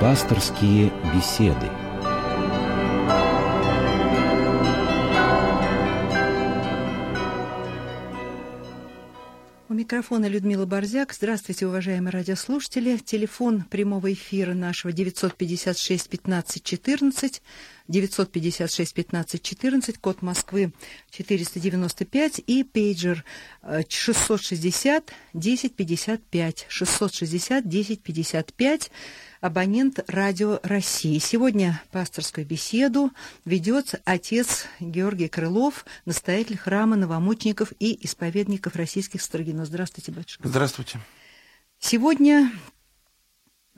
Пасторские беседы. У микрофона Людмила Борзяк. Здравствуйте, уважаемые радиослушатели. Телефон прямого эфира нашего 956 15 14, 956 15 14, код Москвы 495 и пейджер 660 10 55, 660 10 55 абонент Радио России. Сегодня пасторскую беседу ведет отец Георгий Крылов, настоятель храма новомучеников и исповедников российских Строгино. Здравствуйте, батюшка. Здравствуйте. Сегодня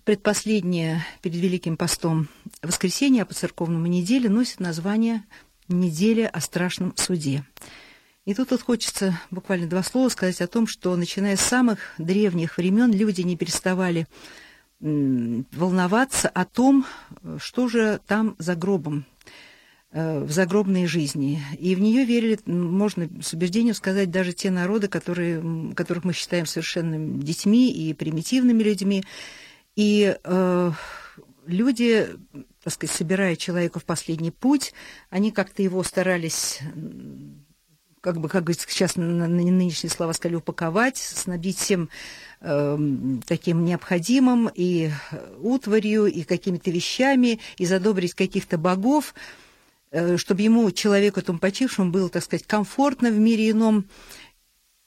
предпоследнее перед Великим постом воскресенье, а по церковному неделе носит название «Неделя о страшном суде». И тут вот хочется буквально два слова сказать о том, что начиная с самых древних времен люди не переставали волноваться о том, что же там за гробом, э, в загробной жизни. И в нее верили, можно с убеждением сказать, даже те народы, которые, которых мы считаем совершенно детьми и примитивными людьми. И э, люди, так сказать, собирая человека в последний путь, они как-то его старались как бы, как сейчас на, на нынешние слова сказали, упаковать, снабдить всем таким необходимым и утварью, и какими-то вещами, и задобрить каких-то богов, э, чтобы ему, человеку этому почившему, было, так сказать, комфортно в мире ином,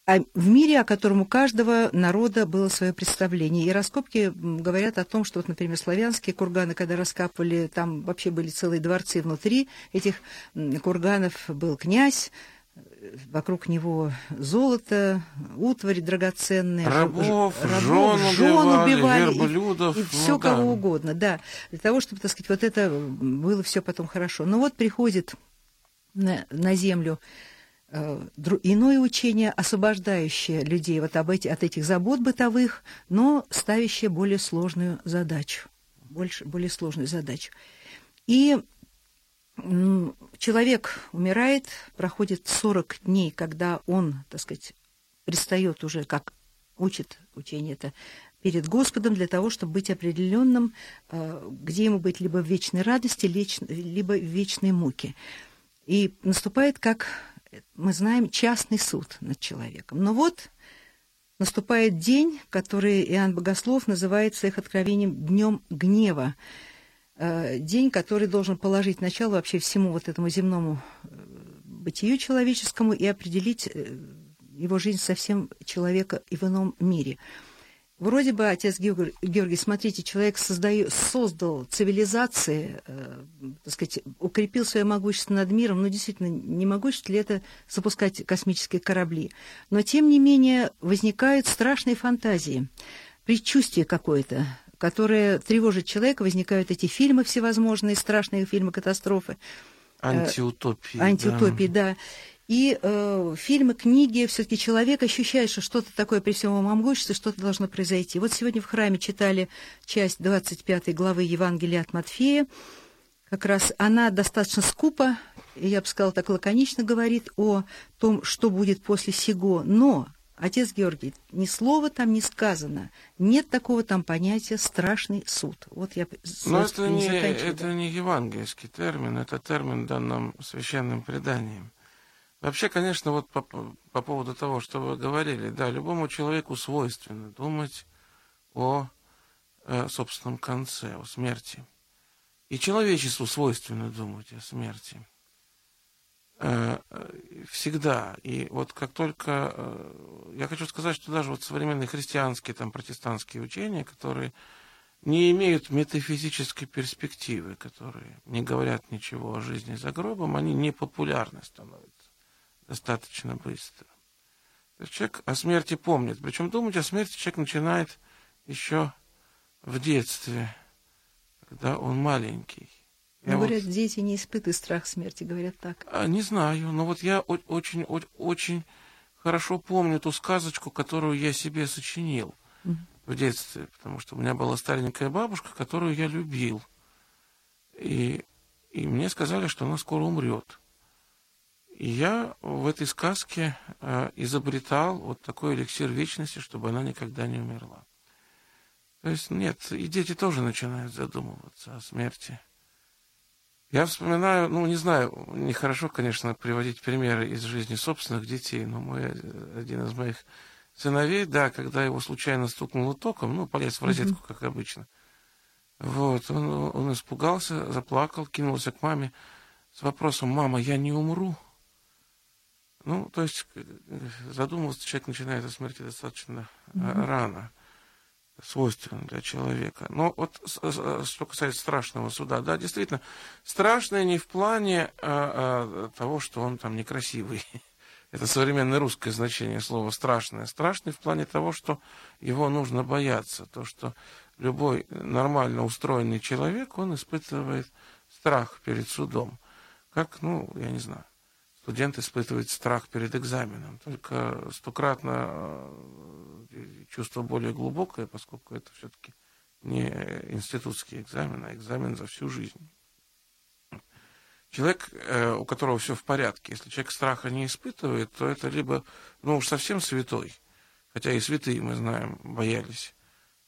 а в мире, о котором у каждого народа было свое представление. И раскопки говорят о том, что, вот, например, славянские курганы, когда раскапывали, там вообще были целые дворцы внутри этих курганов, был князь, вокруг него золото, утварь драгоценные, рабов, рабов жен, жен убивали, убивали верблюдов, и, и все ну, кого да. угодно, да, для того, чтобы, так сказать, вот это было все потом хорошо. Но вот приходит на, на землю э, иное учение, освобождающее людей вот об эти, от этих забот бытовых, но ставящее более сложную задачу, больше, более сложную задачу. И человек умирает, проходит 40 дней, когда он, так сказать, предстает уже, как учит учение это, перед Господом для того, чтобы быть определенным, э, где ему быть либо в вечной радости, либо в вечной муке. И наступает, как мы знаем, частный суд над человеком. Но вот наступает день, который Иоанн Богослов называет в своих откровением днем гнева. Э, день, который должен положить начало вообще всему вот этому земному э, бытию человеческому и определить э, его жизнь совсем человека и в ином мире. Вроде бы, отец Георгий, смотрите, человек создаю, создал цивилизации, э, так сказать, укрепил свое могущество над миром, но действительно, не могущество ли это запускать космические корабли. Но, тем не менее, возникают страшные фантазии, предчувствие какое-то, которые тревожат человека, возникают эти фильмы всевозможные, страшные фильмы катастрофы. Антиутопии. Антиутопии, да. да. И э, фильмы, книги, все-таки человек ощущает, что что-то такое при всем могуществе, что-то должно произойти. Вот сегодня в храме читали часть 25 главы Евангелия от Матфея. Как раз она достаточно скупо, я бы сказала так лаконично, говорит о том, что будет после сего. Но Отец Георгий, ни слова там не сказано. Нет такого там понятия «страшный суд». Вот я Но это не, это не евангельский термин, это термин данным священным преданием. Вообще, конечно, вот по, по поводу того, что вы говорили, да, любому человеку свойственно думать о э, собственном конце, о смерти. И человечеству свойственно думать о смерти. Э, всегда. И вот как только... Э, я хочу сказать, что даже вот современные христианские, там, протестантские учения, которые не имеют метафизической перспективы, которые не говорят ничего о жизни за гробом, они непопулярны становятся достаточно быстро. То есть человек о смерти помнит. Причем думать о смерти человек начинает еще в детстве, когда он маленький. Ну, говорят, вот... дети не испытывают страх смерти, говорят так. А, не знаю, но вот я очень, очень, очень хорошо помню ту сказочку, которую я себе сочинил угу. в детстве, потому что у меня была старенькая бабушка, которую я любил. И, и мне сказали, что она скоро умрет. И я в этой сказке э, изобретал вот такой эликсир вечности, чтобы она никогда не умерла. То есть нет, и дети тоже начинают задумываться о смерти. Я вспоминаю, ну, не знаю, нехорошо, конечно, приводить примеры из жизни собственных детей, но мой, один из моих сыновей, да, когда его случайно стукнуло током, ну, полез в розетку, mm-hmm. как обычно. Вот, он, он испугался, заплакал, кинулся к маме с вопросом, мама, я не умру? Ну, то есть задумываться человек начинает о смерти достаточно mm-hmm. рано свойственно для человека. Но вот что касается страшного суда, да, действительно, страшное не в плане а, а, того, что он там некрасивый. Это современное русское значение слова страшное. Страшный в плане того, что его нужно бояться. То, что любой нормально устроенный человек, он испытывает страх перед судом. Как, ну, я не знаю, студент испытывает страх перед экзаменом. Только стократно чувство более глубокое, поскольку это все-таки не институтский экзамен, а экзамен за всю жизнь. Человек, э, у которого все в порядке, если человек страха не испытывает, то это либо, ну уж совсем святой, хотя и святые, мы знаем, боялись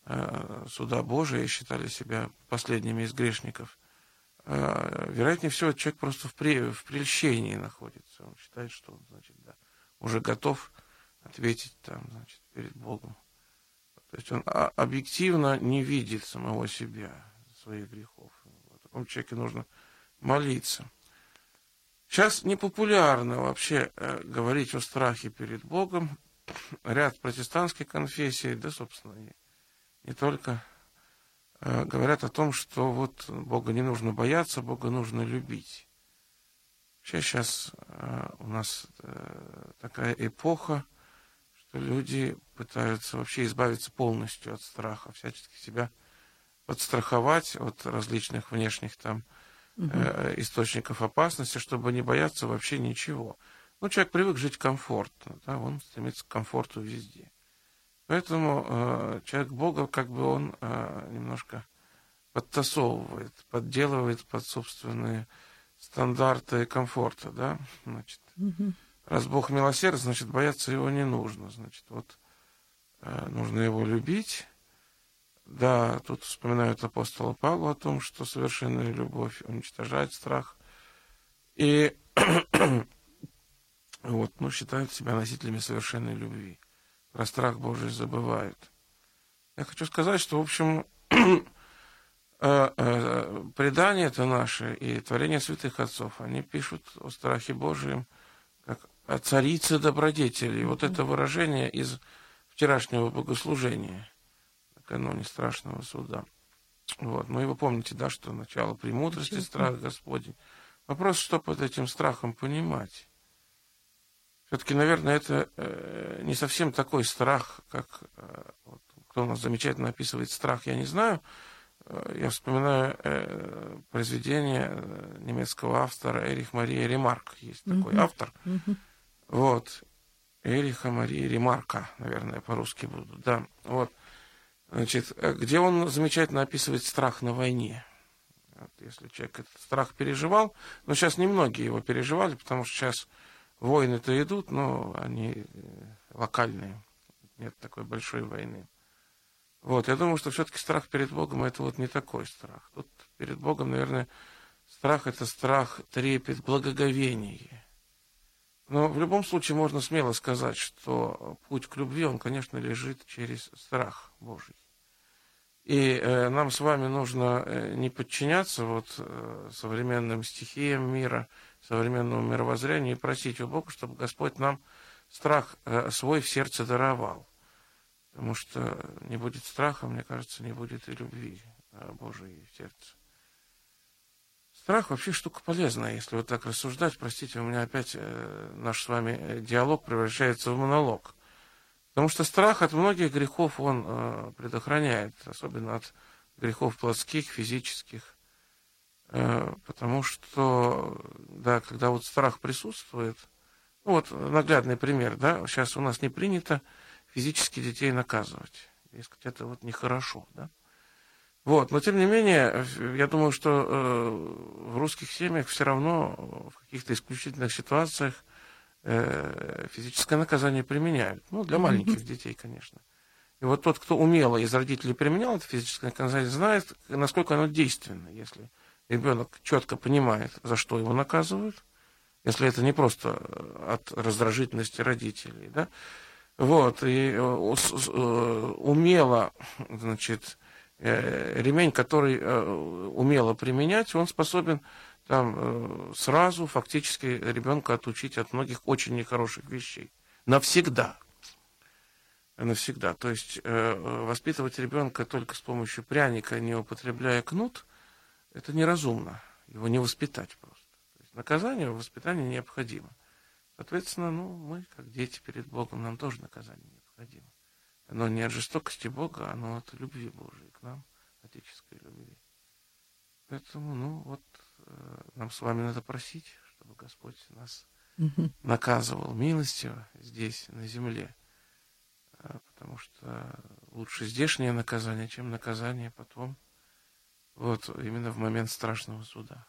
э, суда Божия и считали себя последними из грешников. Э, вероятнее всего, человек просто в, при, в прельщении находится. Он считает, что он, значит, да, уже готов ответить там, значит, перед Богом. То есть он объективно не видит самого себя, своих грехов. В таком человеке нужно молиться. Сейчас непопулярно вообще э, говорить о страхе перед Богом. Ряд протестантских конфессий, да, собственно, и не только, говорят о том, что вот Бога не нужно бояться, Бога нужно любить. Вообще сейчас э, у нас такая эпоха, люди пытаются вообще избавиться полностью от страха, всячески себя подстраховать от различных внешних там угу. э, источников опасности, чтобы не бояться вообще ничего. Ну, человек привык жить комфортно, да, он стремится к комфорту везде. Поэтому э, человек Бога, как бы он э, немножко подтасовывает, подделывает под собственные стандарты комфорта, да, значит. Угу. Раз Бог милосерд, значит, бояться его не нужно. Значит, вот э, нужно его любить. Да, тут вспоминают апостола Павла о том, что совершенная любовь уничтожает страх. И вот, ну, считают себя носителями совершенной любви. Про страх Божий забывают. Я хочу сказать, что, в общем, э, э, предания это наши и творение святых отцов, они пишут о страхе Божьем – а царица добродетели. Вот это выражение из вчерашнего богослужения накануне страшного суда. Вот. Ну и вы помните, да, что начало премудрости, страх Господень. Вопрос, что под этим страхом понимать. Все-таки, наверное, это э, не совсем такой страх, как э, вот, кто у нас замечательно описывает страх, я не знаю. Э, я вспоминаю э, произведение э, немецкого автора Эрих Мария Ремарк. Есть такой mm-hmm. автор. Mm-hmm вот. Эриха Мария Ремарка, наверное, по-русски буду. Да, вот. Значит, где он замечательно описывает страх на войне. Вот, если человек этот страх переживал, но сейчас немногие его переживали, потому что сейчас войны-то идут, но они э, локальные. Нет такой большой войны. Вот, я думаю, что все-таки страх перед Богом это вот не такой страх. Тут перед Богом, наверное, страх это страх, трепет, благоговение. Но в любом случае можно смело сказать, что путь к любви, он, конечно, лежит через страх Божий. И э, нам с вами нужно э, не подчиняться вот э, современным стихиям мира, современному мировоззрению и просить у Бога, чтобы Господь нам страх э, свой в сердце даровал. Потому что не будет страха, мне кажется, не будет и любви э, Божией в сердце. Страх вообще штука полезная, если вот так рассуждать. Простите, у меня опять э, наш с вами э, диалог превращается в монолог. Потому что страх от многих грехов он предохраняет, особенно от грехов плотских, физических. Э, потому что, да, когда вот страх присутствует, ну вот наглядный пример, да, сейчас у нас не принято физически детей наказывать. Дескать, это вот нехорошо, да. Вот, но тем не менее, я думаю, что э, в русских семьях все равно в каких-то исключительных ситуациях э, физическое наказание применяют. Ну, для маленьких детей, конечно. И вот тот, кто умело из родителей применял это физическое наказание, знает, насколько оно действенно, если ребенок четко понимает, за что его наказывают, если это не просто от раздражительности родителей, да, вот, и э, э, умело, значит, э, ремень, который умело применять, он способен там сразу фактически ребенка отучить от многих очень нехороших вещей. Навсегда навсегда. То есть э, воспитывать ребенка только с помощью пряника, не употребляя кнут, это неразумно. Его не воспитать просто. То есть наказание, воспитание необходимо. Соответственно, ну, мы, как дети перед Богом, нам тоже наказание необходимо. Оно не от жестокости Бога, оно от любви Божией к нам, отеческой любви. Поэтому, ну, вот э, нам с вами надо просить, чтобы Господь нас наказывал милостиво здесь, на земле потому что лучше здешнее наказание, чем наказание потом, вот именно в момент страшного суда.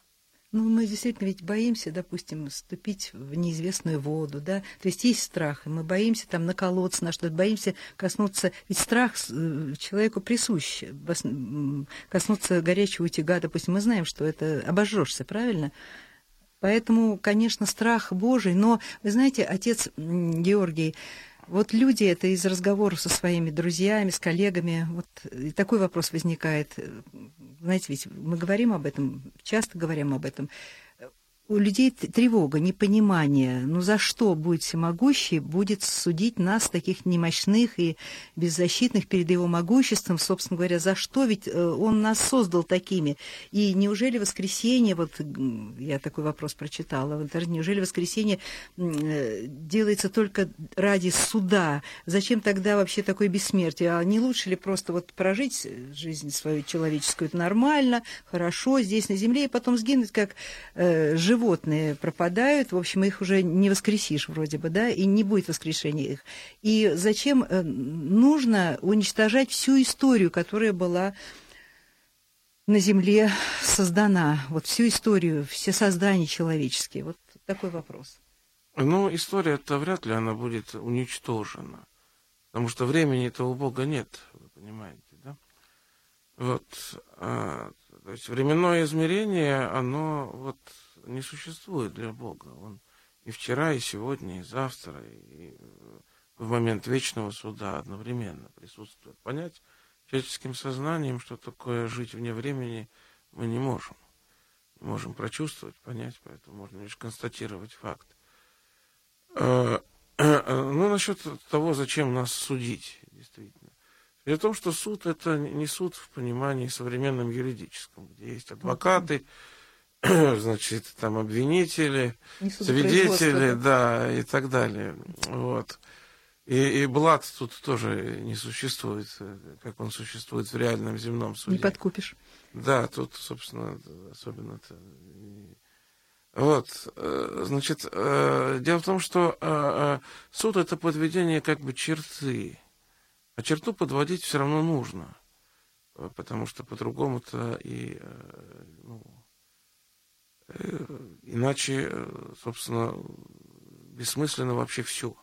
Ну, мы действительно ведь боимся, допустим, ступить в неизвестную воду, да, то есть есть страх, и мы боимся там наколоться на что-то, боимся коснуться, ведь страх э, человеку присущ, коснуться горячего утюга, допустим, мы знаем, что это обожжешься, правильно? Поэтому, конечно, страх Божий, но, вы знаете, отец Георгий, вот люди, это из разговоров со своими друзьями, с коллегами, вот такой вопрос возникает. Знаете, ведь мы говорим об этом, часто говорим об этом у людей тревога, непонимание, ну за что будет всемогущий, будет судить нас, таких немощных и беззащитных перед его могуществом, собственно говоря, за что ведь э, он нас создал такими? И неужели воскресенье, вот я такой вопрос прочитала в интернете, неужели воскресенье э, делается только ради суда? Зачем тогда вообще такое бессмертие? А не лучше ли просто вот прожить жизнь свою человеческую, это нормально, хорошо, здесь на земле, и потом сгинуть, как э, животные пропадают, в общем, их уже не воскресишь вроде бы, да, и не будет воскрешения их. И зачем э, нужно уничтожать всю историю, которая была на Земле создана, вот всю историю, все создания человеческие? Вот такой вопрос. Ну, история-то вряд ли она будет уничтожена, потому что времени-то у Бога нет, вы понимаете, да? Вот, а, то есть временное измерение, оно вот не существует для Бога. Он и вчера, и сегодня, и завтра, и в момент вечного суда одновременно присутствует. Понять человеческим сознанием, что такое жить вне времени, мы не можем. Не можем прочувствовать, понять, поэтому можно лишь констатировать факт. Э, ну, насчет того, зачем нас судить, действительно. Дело в том, что суд это не суд в понимании современном юридическом, где есть адвокаты, значит, там обвинители, свидетели, да, и так далее. Вот. И, и Блад тут тоже не существует, как он существует в реальном земном суде. Не подкупишь. Да, тут, собственно, особенно -то... Вот, э, значит, э, дело в том, что э, суд это подведение как бы черты, а черту подводить все равно нужно, потому что по-другому-то и ну, иначе, э, собственно, бессмысленно вообще все,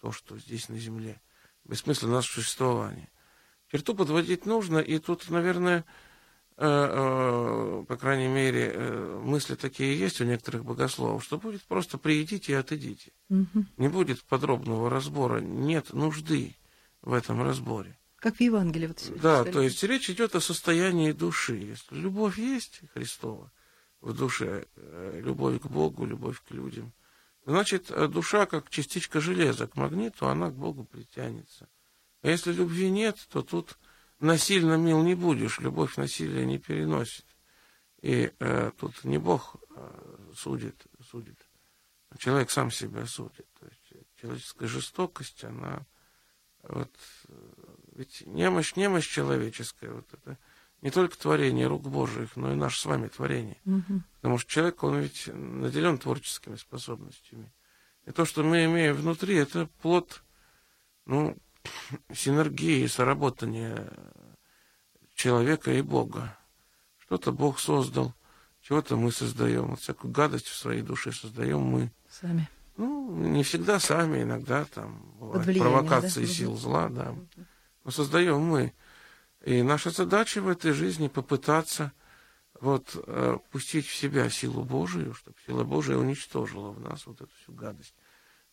то, что здесь на Земле. Бессмысленно наше существование. Черту подводить нужно, и тут, наверное, э, по крайней мере, мысли такие есть у некоторых богословов, что будет просто приедите и отойдите. Угу. Не будет подробного разбора, нет нужды в этом разборе. Как в Евангелии. Вот да, то есть речь идет о состоянии души. Если любовь есть Христова, в душе, э, любовь к Богу, любовь к людям. Значит, э, душа, как частичка железа к магниту, она к Богу притянется. А если любви нет, то тут насильно мил не будешь, любовь насилия не переносит. И э, тут не Бог э, судит, судит, а человек сам себя судит. То есть человеческая жестокость, она вот э, ведь немощь, немощь человеческая, вот это не только творение рук Божьих, но и наше с вами творение. Угу. Потому что человек, он ведь наделен творческими способностями. И то, что мы имеем внутри, это плод ну, синергии, соработания человека и Бога. Что-то Бог создал, чего-то мы создаем. Вот всякую гадость в своей душе создаем мы. Сами. Ну, не всегда сами, иногда там бывают провокации да? сил зла, да. но создаем мы. И наша задача в этой жизни попытаться вот э, пустить в себя силу Божию, чтобы сила Божия уничтожила в нас вот эту всю гадость.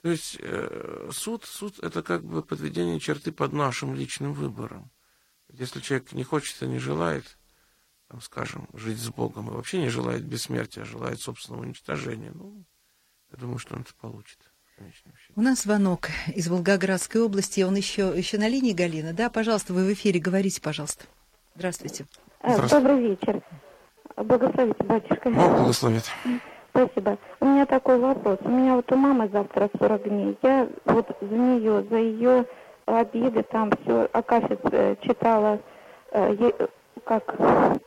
То есть э, суд, суд это как бы подведение черты под нашим личным выбором. Если человек не хочет и не желает, там, скажем, жить с Богом, и вообще не желает бессмертия, а желает собственного уничтожения, ну, я думаю, что он это получит. У нас звонок из Волгоградской области. Он еще, еще на линии, Галина. Да, пожалуйста, вы в эфире. Говорите, пожалуйста. Здравствуйте. Э, Здравствуйте. Добрый вечер. Благословите, батюшка. Бог благословит. Спасибо. У меня такой вопрос. У меня вот у мамы завтра 40 дней. Я вот за нее, за ее обиды, там все, Акафиц э, читала, э, как...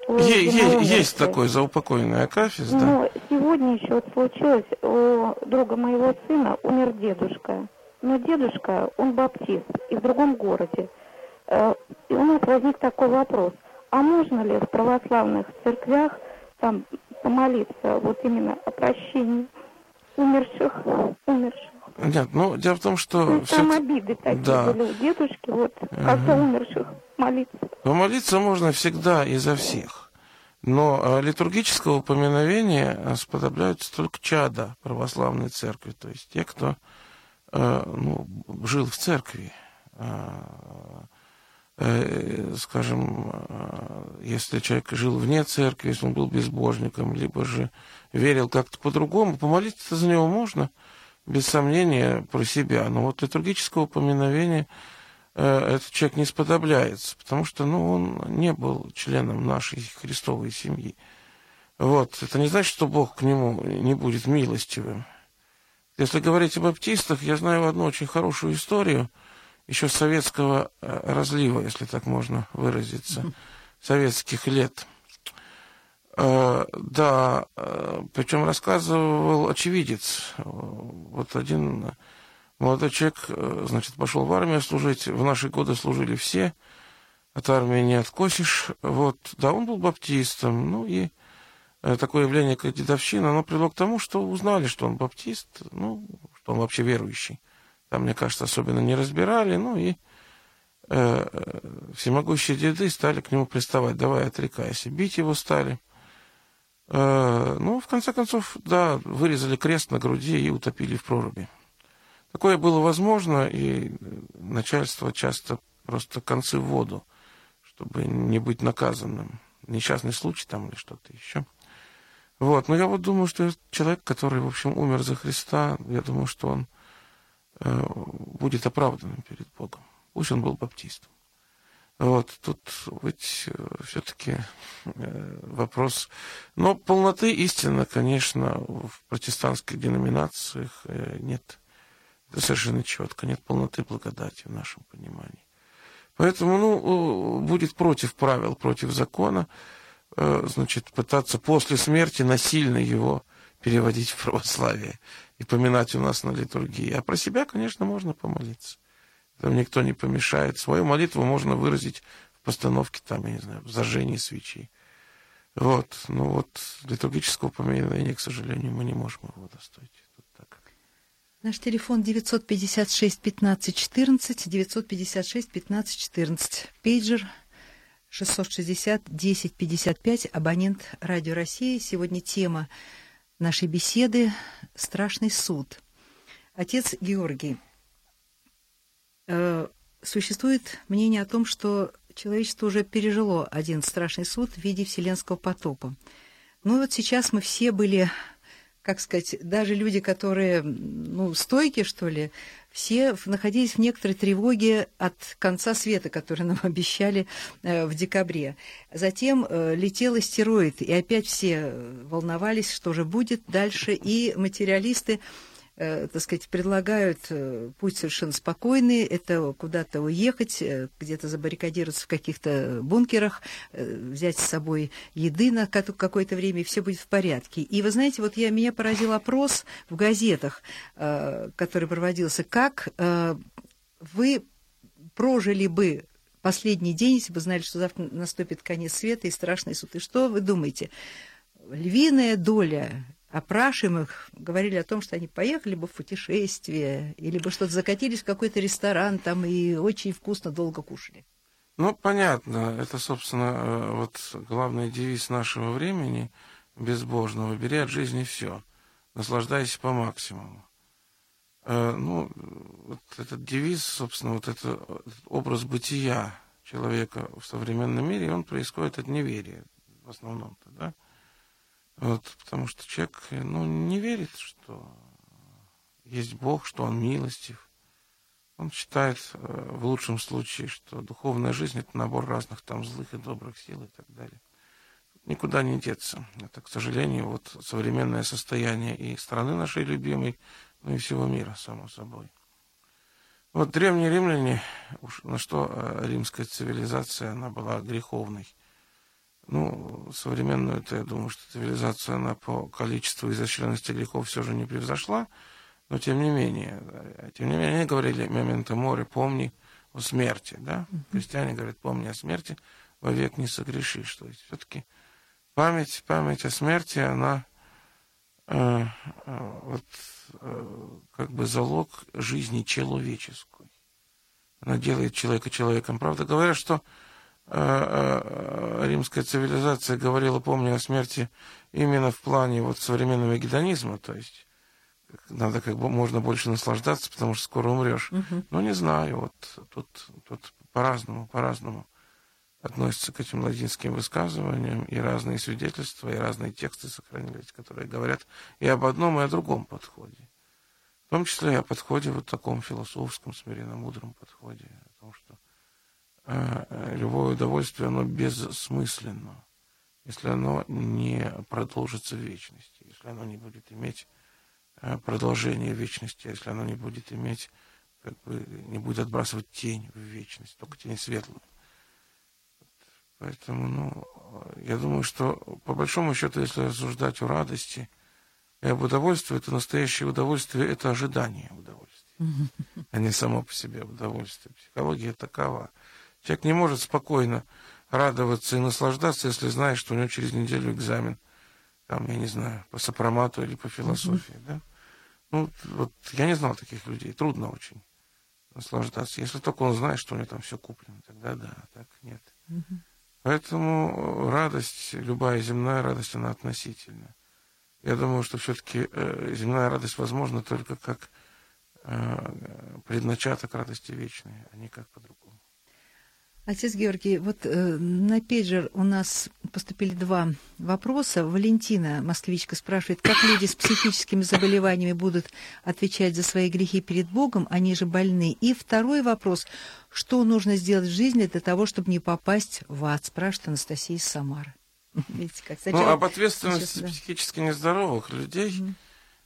Е- е- есть такой заупокойный Акафиз, да? Ну, сегодня еще вот случилось, у друга моего сына умер дедушка. Но дедушка, он баптист, и в другом городе. Э, и у нас возник такой вопрос. А можно ли в православных церквях там помолиться вот именно о прощении умерших, умерших? Нет, ну, дело в том, что... Ну, там обиды такие да. были у дедушки, вот, как-то умерших молиться. Помолиться можно всегда и за всех. Но э, литургического упоминовения э, сподобляются только чада православной церкви, то есть те, кто э, ну, жил в церкви. Скажем, если человек жил вне церкви, если он был безбожником, либо же верил как-то по-другому, помолиться за него можно, без сомнения, про себя. Но вот литургического упоминовения Э, этот человек не сподобляется, потому что ну, он не был членом нашей христовой семьи. Вот. Это не значит, что Бог к нему не будет милостивым. Если говорить о баптистах, я знаю одну очень хорошую историю, еще советского э, разлива, если так можно выразиться, советских лет. Э, да, причем рассказывал очевидец. Вот один Молодой человек, э, значит, пошел в армию служить. В наши годы служили все. От армии не откосишь. Вот, да, он был баптистом. Ну и э, такое явление, как дедовщина, оно привело к тому, что узнали, что он баптист, ну, что он вообще верующий. Там, мне кажется, особенно не разбирали. Ну и э, всемогущие деды стали к нему приставать, давай отрекайся. Бить его стали. Э, ну, в конце концов, да, вырезали крест на груди и утопили в проруби. Такое было возможно, и начальство часто просто концы в воду, чтобы не быть наказанным. Несчастный случай там или что-то еще. Вот. Но я вот думаю, что человек, который, в общем, умер за Христа, я думаю, что он э, будет оправданным перед Богом. Пусть он был баптистом. Вот, тут ведь э, все-таки э, вопрос... Но полноты истины, конечно, в протестантских деноминациях э, нет. Совершенно четко, нет полноты благодати в нашем понимании. Поэтому, ну, будет против правил, против закона, значит, пытаться после смерти насильно его переводить в православие и поминать у нас на литургии. А про себя, конечно, можно помолиться. Там никто не помешает. Свою молитву можно выразить в постановке, там, я не знаю, в зажжении свечи. Вот. Ну вот литургического поминания, к сожалению, мы не можем его достоить. Наш телефон 956 15 14, 956 15 14. Пейджер 660 10 55, абонент Радио России. Сегодня тема нашей беседы «Страшный суд». Отец Георгий, существует мнение о том, что человечество уже пережило один страшный суд в виде вселенского потопа. Ну вот сейчас мы все были как сказать, даже люди, которые, ну, стойки, что ли, все находились в некоторой тревоге от конца света, который нам обещали э, в декабре. Затем э, летел астероид, и опять все волновались, что же будет дальше, и материалисты Э, так сказать, предлагают э, путь совершенно спокойный, это куда-то уехать, э, где-то забаррикадироваться в каких-то бункерах, взять с собой еды на какое-то время, и все будет в порядке. И вы знаете, вот я, меня поразил опрос в газетах, который проводился, как вы прожили бы последний день, если бы знали, что завтра наступит конец света и страшный суд. И что вы думаете? Львиная доля опрашиваемых говорили о том, что они поехали бы в путешествие, или бы что-то закатились в какой-то ресторан там и очень вкусно долго кушали. Ну, понятно. Это, собственно, э, вот главный девиз нашего времени безбожного. Бери от жизни все. Наслаждайся по максимуму. Э, ну, вот этот девиз, собственно, вот это, этот образ бытия человека в современном мире, он происходит от неверия в основном-то, да? Вот, потому что человек, ну, не верит, что есть Бог, что Он милостив, он считает э, в лучшем случае, что духовная жизнь это набор разных там злых и добрых сил и так далее. Никуда не деться. Это, к сожалению, вот современное состояние и страны нашей любимой, ну и всего мира, само собой. Вот древние римляне, уж на что э, римская цивилизация, она была греховной. Ну, современную, это, я думаю, что цивилизация, она по количеству изощренности грехов все же не превзошла. Но тем не менее, тем не менее, они говорили «мементо море, помни о смерти». Да? Христиане говорят «помни о смерти, вовек не согрешишь». То есть все-таки память, память о смерти, она э, э, вот, э, как бы залог жизни человеческой. Она делает человека человеком. Правда, говорят, что э, э, римская цивилизация говорила «помни о смерти» именно в плане вот современного гедонизма, то есть надо как бы можно больше наслаждаться, потому что скоро умрешь. Угу. Ну, не знаю, вот тут, тут по-разному, по-разному относятся к этим латинским высказываниям, и разные свидетельства, и разные тексты сохранились, которые говорят и об одном, и о другом подходе. В том числе и о подходе вот таком философском, смиренно-мудром подходе, э, любое удовольствие, оно бессмысленно, если оно не продолжится в вечности, если оно не будет иметь Э, продолжение вечности, если оно не будет иметь, как бы, не будет отбрасывать тень в вечность, только тень светлую. Поэтому, ну, я думаю, что по большому счету, если рассуждать о радости и об удовольствии, то настоящее удовольствие – это ожидание удовольствия, а не само по себе удовольствие. Психология такова. Человек не может спокойно радоваться и наслаждаться, если знает, что у него через неделю экзамен, там, я не знаю, по сопромату или по философии, да? Ну, вот я не знал таких людей. Трудно очень наслаждаться. Если только он знает, что у него там все куплено, тогда да, так нет. Поэтому радость, любая земная радость, она относительна. Я думаю, что все-таки э, земная радость возможна только как э, предначаток радости вечной, а не как по-другому. Отец Георгий, вот э, на пейджер у нас поступили два вопроса. Валентина, москвичка, спрашивает, как люди с психическими заболеваниями будут отвечать за свои грехи перед Богом, они же больны. И второй вопрос, что нужно сделать в жизни для того, чтобы не попасть в ад, спрашивает Анастасия из Самары. Видите, как ну, об ответственности сейчас, да. психически нездоровых людей, mm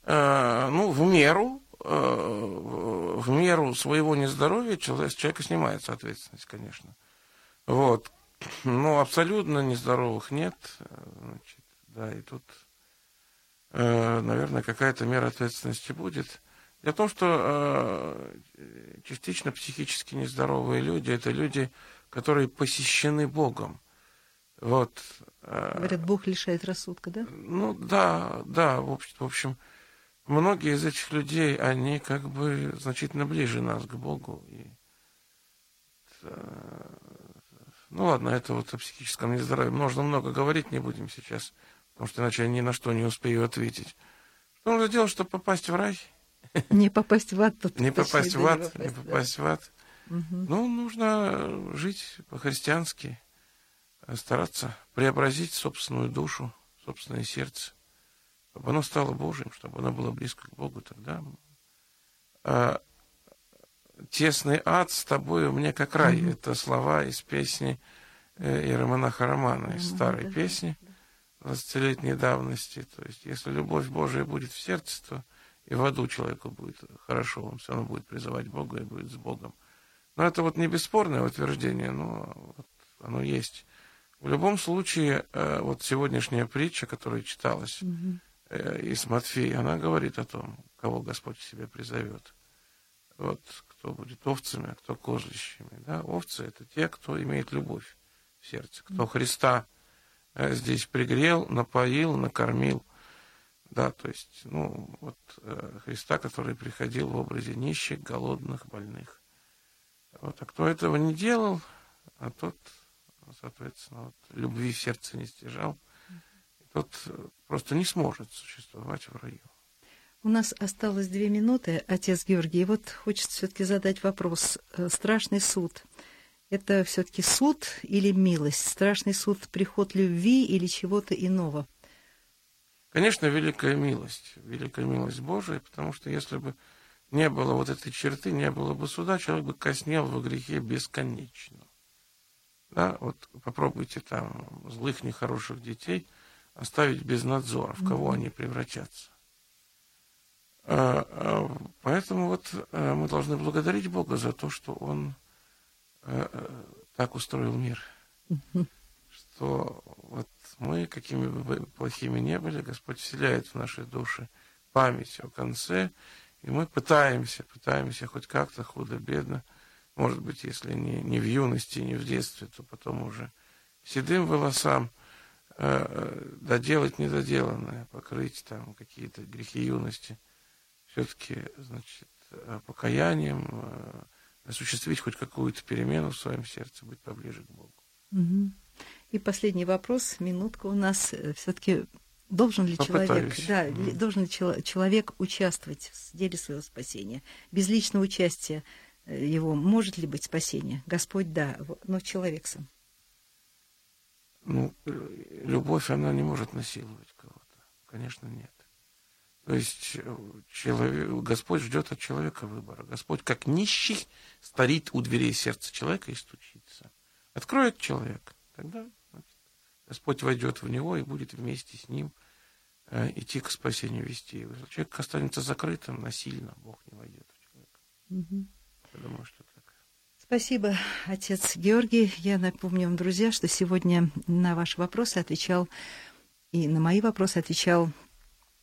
э, ну, в меру, э, в меру своего нездоровья человек, с человека снимается ответственность, конечно. Вот. Ну, абсолютно нездоровых нет. Значит, да, и тут, э, наверное, какая-то мера ответственности будет. Дело в том, что э, частично психически нездоровые люди это люди, которые посещены Богом. Вот. Э, Говорят, Бог лишает рассудка, да? Ну да, да, в общем, многие из этих людей, они как бы значительно ближе нас к Богу. И, ну ладно, это вот о психическом нездоровье. Можно много говорить, не будем сейчас, потому что иначе я ни на что не успею ответить. Что нужно делать, чтобы попасть в рай? Не попасть в ад. Тут не попасть в ад, не попасть в ад. Ну, нужно жить по-христиански, стараться преобразить собственную душу, собственное сердце, чтобы оно стало Божьим, чтобы оно было близко к Богу тогда. Тесный ад с тобою мне как рай. Mm-hmm. Это слова из песни э, Иеромонаха Романа, из mm-hmm. старой да, песни 20-летней давности. То есть, если любовь Божия будет в сердце, то и в аду человеку будет хорошо, он все равно будет призывать Бога и будет с Богом. Но это вот не бесспорное утверждение, но вот оно есть. В любом случае, э, вот сегодняшняя притча, которая читалась mm-hmm. из Матфея, она говорит о том, кого Господь себе призовет. Вот кто будет овцами, а кто козлищами. Да? Овцы – это те, кто имеет любовь в сердце, кто Христа э, здесь пригрел, напоил, накормил. Да, то есть, ну, вот э, Христа, который приходил в образе нищих, голодных, больных. Вот, а кто этого не делал, а тот, соответственно, вот, любви в сердце не стяжал, тот просто не сможет существовать в раю. У нас осталось две минуты, отец Георгий. вот хочется все-таки задать вопрос. Э, страшный суд. Это все-таки суд или милость? Страшный суд – приход любви или чего-то иного? Конечно, великая милость. Великая милость Божия, потому что если бы не было вот этой черты, не было бы суда, человек бы коснел во грехе бесконечно. Да, вот попробуйте там злых, нехороших детей оставить без надзора, в кого они превратятся. А, а, поэтому вот а, мы должны благодарить Бога за то, что Он так устроил мир, что вот мы, какими бы плохими не были, Господь вселяет в наши души память о конце, и мы пытаемся, пытаемся хоть как-то худо-бедно, может быть, если не, не в юности, не в детстве, то потом уже седым волосам э, доделать недоделанное, покрыть там какие-то грехи юности – все-таки, значит, э, покаянием э, осуществить хоть какую-то перемену в своем сердце, быть поближе к Богу. Угу. И последний вопрос, минутка у нас. Э, все-таки должен ли человек, да, mm. должен ли человек участвовать в деле своего спасения? Без личного участия его может ли быть спасение? Господь, да, но человек сам. Ну, любовь, она не может насиловать кого-то. Конечно, нет. То есть э, человек, Господь ждет от человека выбора. Господь, как нищий, стоит у дверей сердца человека и стучится. Откроет человек, тогда значит, Господь войдет в него и будет вместе с ним э, идти к спасению, вести его. Если человек останется закрытым, насильно Бог не войдет в человека. Угу. Я думаю, что так. Спасибо, отец Георгий. Я напомню вам, друзья, что сегодня на ваши вопросы отвечал и на мои вопросы отвечал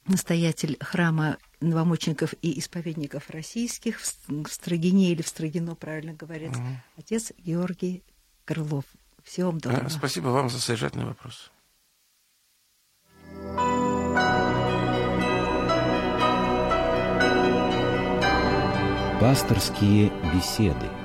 настоятель храма новомучеников и исповедников российских в Строгине или в Строгино, правильно говорят, угу. отец Георгий Крылов. Всего вам доброго. Спасибо вам за содержательный вопрос. Пасторские беседы.